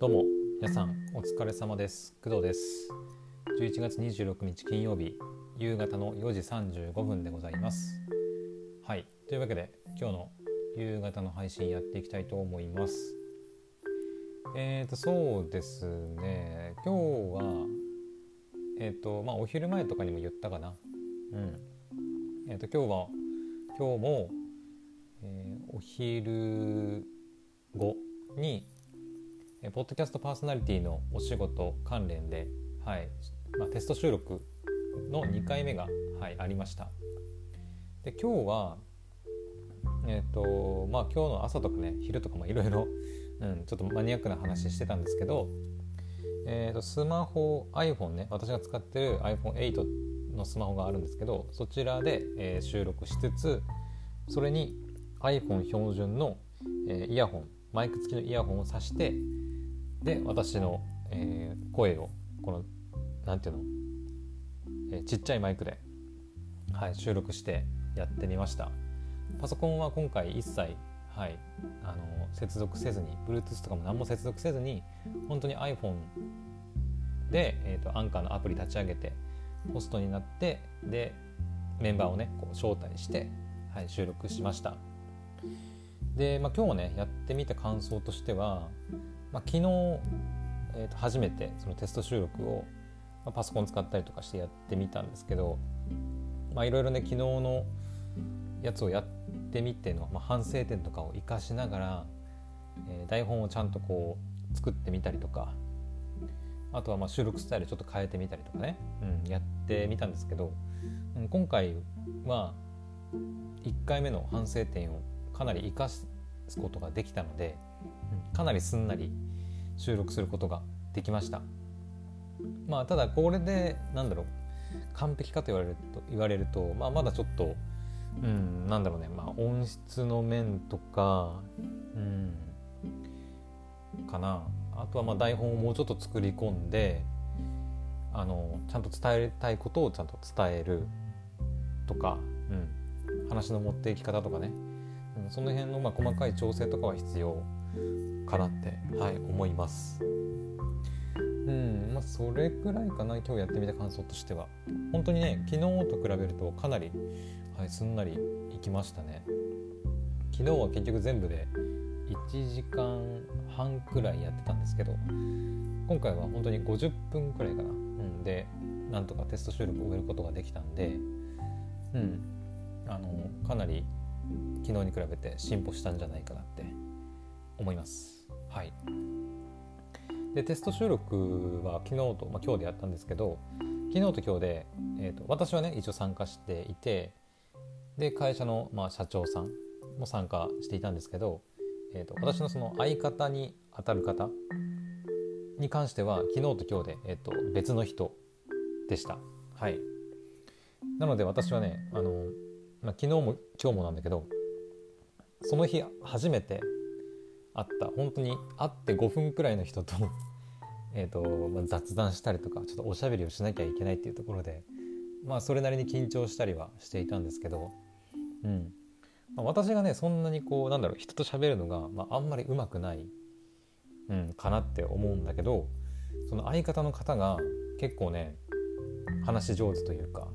どうも皆さんお疲れ様です。工藤です。11月26日金曜日夕方の4時35分でございます。はい。というわけで今日の夕方の配信やっていきたいと思います。えーとそうですね。今日はえっ、ー、とまあお昼前とかにも言ったかな。うん。えっ、ー、と今日は今日も、えー、お昼後にえポッドキャストパーソナリティのお仕事関連で、はいまあ、テスト収録の2回目が、はい、ありました。で今日はえっ、ー、とまあ今日の朝とかね昼とかもいろいろ ちょっとマニアックな話してたんですけど、えーと、スマホ iPhone ね私が使ってる iPhone8 のスマホがあるんですけどそちらで、えー、収録しつつそれに iPhone 標準の、えー、イヤホンマイク付きのイヤホンを挿してで私の、えー、声をこの何ていうの、えー、ちっちゃいマイクで、はい、収録してやってみました。パソコンは今回一切、はい、あの接続せずに Bluetooth とかも何も接続せずに本当に iPhone で、えーと、アンカーのアプリ立ち上げてホストになってでメンバーをねこう招待して、はい、収録しました。で、まあ、今日ねやってみた感想としてはまあ、昨日、えー、と初めてそのテスト収録を、まあ、パソコン使ったりとかしてやってみたんですけどいろいろね昨日のやつをやってみての、まあ、反省点とかを生かしながら、えー、台本をちゃんとこう作ってみたりとかあとはまあ収録スタイルちょっと変えてみたりとかね、うん、やってみたんですけど、うん、今回は1回目の反省点をかなり生かすことができたので、かなりすんなり収録することができました。まあただこれでなんだろう。完璧かと言われると言われると、まあ、まだちょっとうんなんだろうね、まあ、音質の面とかうんかな。あとはまあ台本をもうちょっと作り込んであのちゃんと伝えたいことをちゃんと伝える。とか、うん、話の持っていき方とかね、うん、その辺のまあ細かい調整とかは必要。かなって、はい、思います。うんまあ、それくらいかな今日やってみた感想としては。本当にね昨日と比べるとかなり、はい、すんなりいきましたね。昨日は結局全部で1時間半くらいやってたんですけど今回は本当に50分くらいかな、うん、でなんとかテスト収録を終えることができたんでうんあのかなり昨日に比べて進歩したんじゃないかなって思います。はい、でテスト収録は昨日と、まあ、今日でやったんですけど昨日と今日で、えーと、私はね一応参加していてで会社の、まあ、社長さんも参加していたんですけど、えーと、私のその相方に当たる方に関しては昨日と今日で、えーと、別の人でした。はいなので私はねあの、まあ、昨日も今日もなんだけどその日初めてあった。本当に会って5分くらいの人と えと、まあ、雑談したりとかちょっとおしゃべりをしなきゃいけないっていうところでまあそれなりに緊張したりはしていたんですけど、うん。まあ、私がねそんなにこうなんだろう人と喋るのが、まあ、あんまりうまくない、うん、かなって思うんだけどその相方の方が結構ね話し上手というか、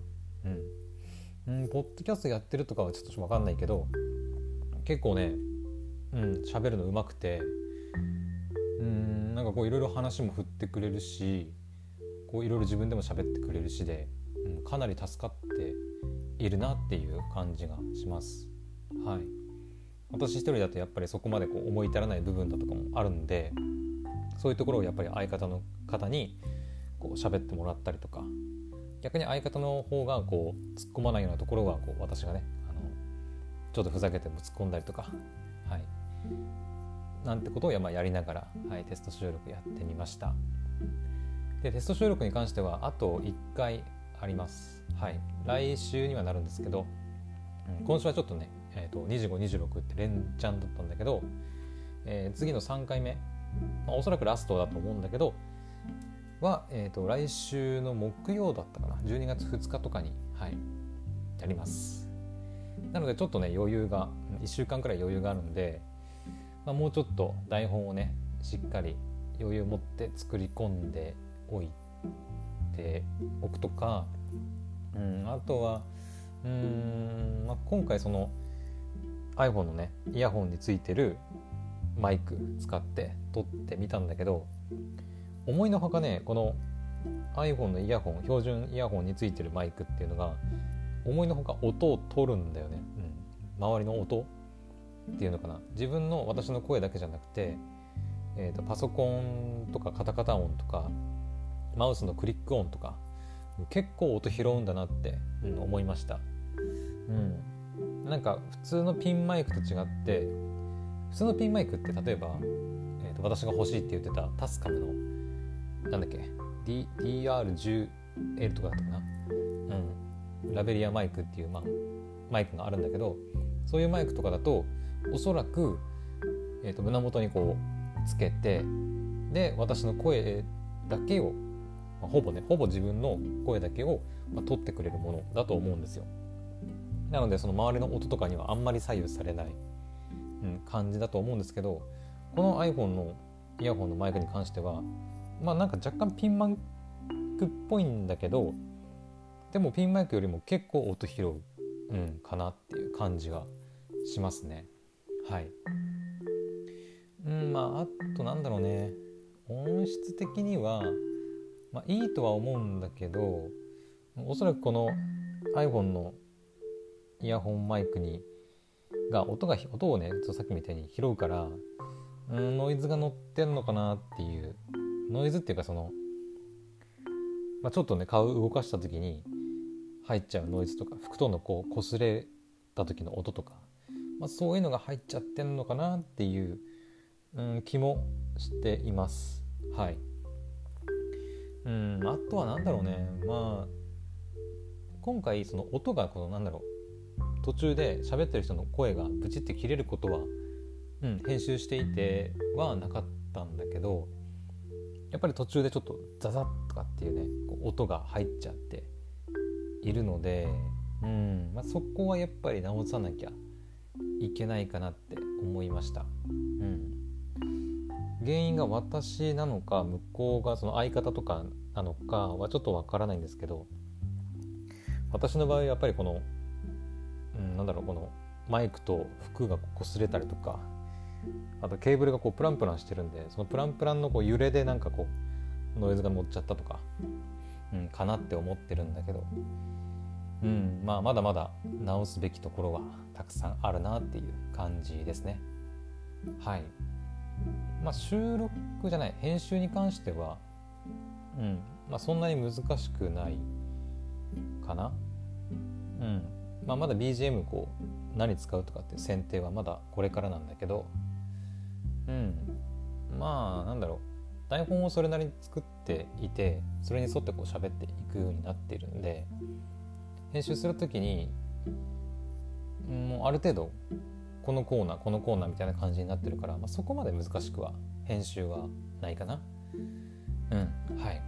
うん、うん、ポッドキャストやってるとかはちょっと分かんないけど結構ねうん喋るのうまくてうんなんかこういろいろ話も振ってくれるしこういろいろ自分でも喋ってくれるしで、うん、かなり助かっているなっていう感じがします。はい私一人だとやっぱりそこまでこう思い至らない部分だとかもあるんでそういうところをやっぱり相方の方にこう喋ってもらったりとか逆に相方の方がこう突っ込まないようなところはこう私がねあのちょっとふざけても突っ込んだりとか、なんてことをや,、やりながら、はい、テスト収録やってみました。でテスト収録に関してはあと1回あります、はい、来週にはなるんですけど、うん、今週はちょっとね、えーと、2526って連チャンだったんだけど、えー、次の3回目、まあ、おそらくラストだと思うんだけどは、えーと、来週の木曜だったかな12月2日とかに、はい、やります。なのでちょっとね余裕が1週間くらい余裕があるんで、まあ、もうちょっと台本をねしっかり余裕を持って作り込んでおいておくとか、うん、あとはうん、まあ、今回その iPhone のねイヤホンについてるマイク使って撮ってみたんだけど思いのほかねこの iPhone のイヤホン標準イヤホンについてるマイクっていうのが思いのほか音を取るんだよね、うん、周りの音っていうのかな。自分の私の声だけじゃなくて、えーと、パソコンとかカタカタ音とかマウスのクリック音とか結構音拾うんだなって、思いました、うん、なんか普通のピンマイクと違って普通のピンマイクって例えば、えーと、私が欲しいって言ってたタスカムのなんだっけ D DR10L とかだったかな、うん、ラベリアマイクっていう、まあ、マイクがあるんだけどそういうマイクとかだとおそらく、えーと、胸元にこうつけてで私の声だけを、まあ、ほぼねほぼ自分の声だけを、まあ、取ってくれるものだと思うんですよ。なのでその周りの音とかにはあんまり左右されない、うん、感じだと思うんですけどこの iPhone のイヤホンのマイクに関してはまあなんか若干ピンマイクっぽいんだけどでもピンマイクよりも結構音拾う、うん、かなっていう感じがしますね。はい。うんまああとなんだろうね。音質的には、まあ、いいとは思うんだけどおそらくこの iPhone のイヤホンマイクにが音が音をねさっきみたいに拾うからうんノイズが乗ってんのかなっていう。ノイズっていうかその、まあ、ちょっとね顔動かした時に入っちゃうノイズとか服とのこう擦れた時の音とか、まあ、そういうのが入っちゃってんのかなっていう、うん、気もしています。はい。うんあとは何だろうね。まあ今回その音がこのなんだろう途中で喋ってる人の声がブチって切れることは、うん、編集していてはなかったんだけどやっぱり途中でちょっとザザッとかっていうねこう音が入っちゃっているので、うんまあ、そこはやっぱり直さなきゃいけないかなって思いました。うん、原因が私なのか向こうがその相方とかなのかはちょっとわからないんですけど私の場合やっぱりこの、うん、なんだろうこのマイクと服が擦れたりとかあとケーブルがこうプランプランしてるんでそのプランプランのこう揺れでなんかこうノイズが乗っちゃったとか、うん、かなって思ってるんだけど、うんまあ、まだまだ直すべきところはたくさんあるなっていう感じですね。はいまあ、収録じゃない編集に関しては、うんまあ、そんなに難しくないかな。うんまあ、まだ BGM こう何使うとかっていう選定はまだこれからなんだけどうんまあなんだろう台本をそれなりに作っていてそれに沿ってこう喋っていくようになっているんで編集する時にもうある程度このコーナーこのコーナーみたいな感じになってるから、まあ、そこまで難しくは編集はないかな。うんはい。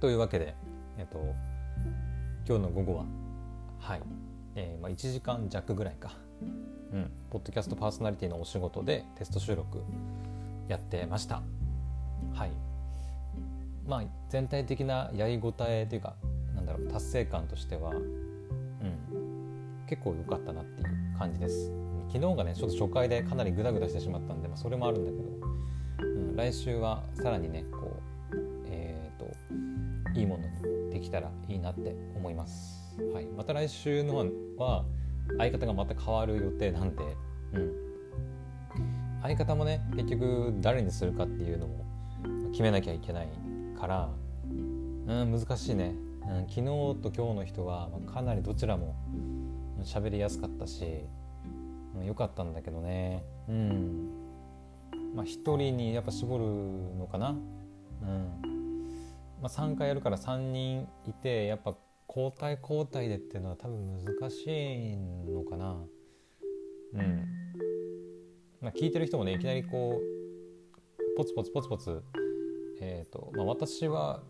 というわけで、えっと、今日の午後ははい、えーまあ、1時間弱ぐらいか。うん、ポッドキャストパーソナリティのお仕事でテスト収録やってました。はい。まあ全体的なやりごたえというかなんだろう達成感としては、うん、結構良かったなっていう感じです。昨日がねちょっと初回でかなりグダグダしてしまったんで、まあ、それもあるんだけど、うん、来週はさらにねこうえっ、ー、といいものにできたらいいなって思います、はい、また来週のは相方がまた変わる予定なんで、うん、相方もね結局誰にするかっていうのも決めなきゃいけないから、うん、難しいね、昨日と今日の人はかなりどちらも喋りやすかったし良、かったんだけどね。うん。まあ一人にやっぱ絞るのかな。うん。まあ3回やるから3人いてやっぱ交代交代でっていうのは多分難しいのかな。うん。まあ聞いてる人もねいきなりこうポツポツポツポツえ、ー、とまあ私は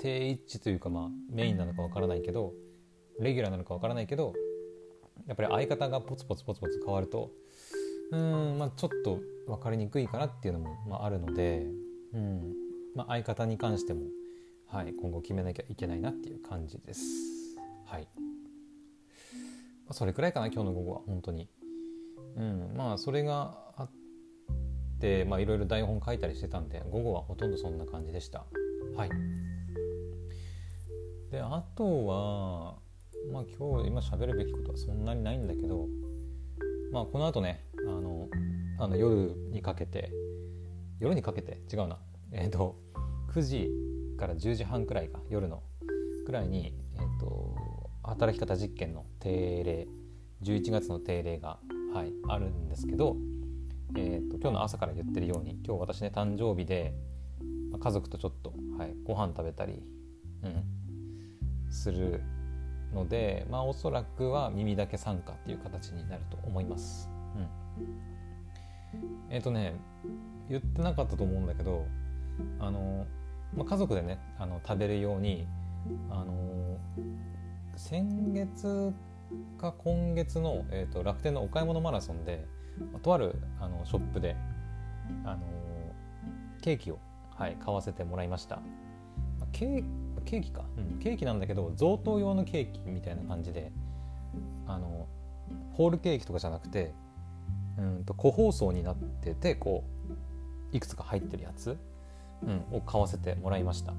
定位置というかまあメインなのかわからないけどレギュラーなのかわからないけどやっぱり相方がポツポツポツポツ変わるとうんまあちょっと分かりにくいかなっていうのも、まあ、あるのでうんまあ、相方に関しても、はい、今後決めなきゃいけないなっていう感じです。はい、まあ、それくらいかな今日の午後は本当に。うん、まあそれがまあいろいろ台本書いたりしてたんで午後はほとんどそんな感じでした。はい。であとはまあ今日今喋るべきことはそんなにないんだけどまあこの後ねあのあの夜にかけて夜にかけて？違うなえっ、ー、と9時から10時半くらいか夜のくらいに、えーと、働き方実験の定例11月の定例が、はい、あるんですけど、えーと、今日の朝から言ってるように今日私ね誕生日で、家族とちょっと、はい、ご飯食べたり、うん、するのでまあおそらくは耳だけ参加っていう形になると思います。うん、えっ、ー、とね言ってなかったと思うんだけどあの、まあ、家族でねあの食べるようにあの先月か今月の、えーと、楽天のお買い物マラソンで、とあるあのショップであのケーキを、はい、買わせてもらいました。ケーケーキか、うん、ケーキなんだけど贈答用のケーキみたいな感じであのホールケーキとかじゃなくてうんと個包装になっててこういくつか入ってるやつ、うん、を買わせてもらいました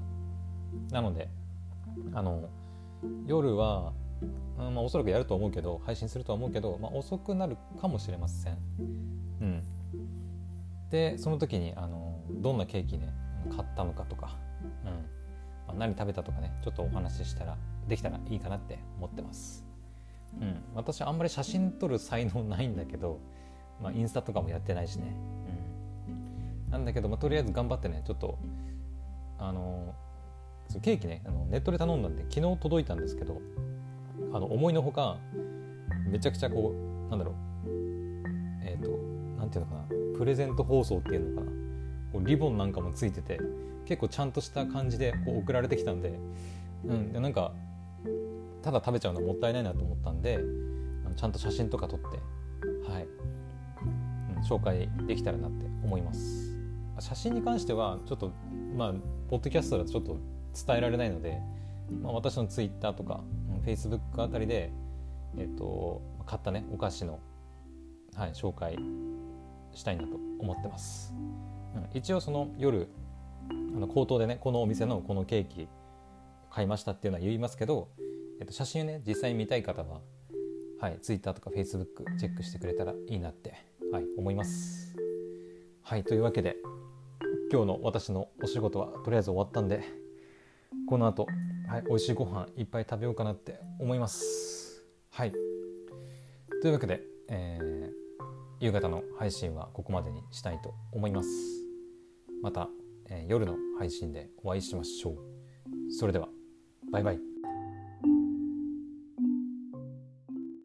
なのであの夜は、うんまあ、おそらくやると思うけど配信するとは思うけど、まあ、遅くなるかもしれません、うん、でその時にあのどんなケーキね買ったのかとか、うん。まあ、何食べたとかねちょっとお話ししたらできたらいいかなって思ってます。うん、私あんまり写真撮る才能ないんだけど、まあ、インスタとかもやってないしね、うん、なんだけど、まあ、とりあえず頑張ってねちょっとあのケーキねあのネットで頼んだんで昨日届いたんですけどあの思いのほかめちゃくちゃこうなんだろうえっ、ー、となんていうのかなプレゼント包装っていうのかなこうリボンなんかもついてて結構ちゃんとした感じでこう送られてきたんで,、うん、でなんかただ食べちゃうのはもったいないなと思ったんでちゃんと写真とか撮ってはいうん紹介できたらなって思います。写真に関してはちょっとまあポッドキャストだとちょっと伝えられないので、まあ、私のツイッターとかフェイスブックあたりで、えっと、買ったねお菓子の、はい、紹介したいなと思ってます、うん、一応その夜あの口頭でねこのお店のこのケーキ買いましたっていうのは言いますけど、えっと、写真をね実際に見たい方ははい、Twitter とか Facebook チェックしてくれたらいいなってはい、思います。はい、というわけで今日の私のお仕事はとりあえず終わったんでこの後、はい、美味しいご飯いっぱい食べようかなって思います。はい、というわけで、えー、夕方の配信はここまでにしたいと思います。また、えー、夜の配信でお会いしましょう。それではバイバイ。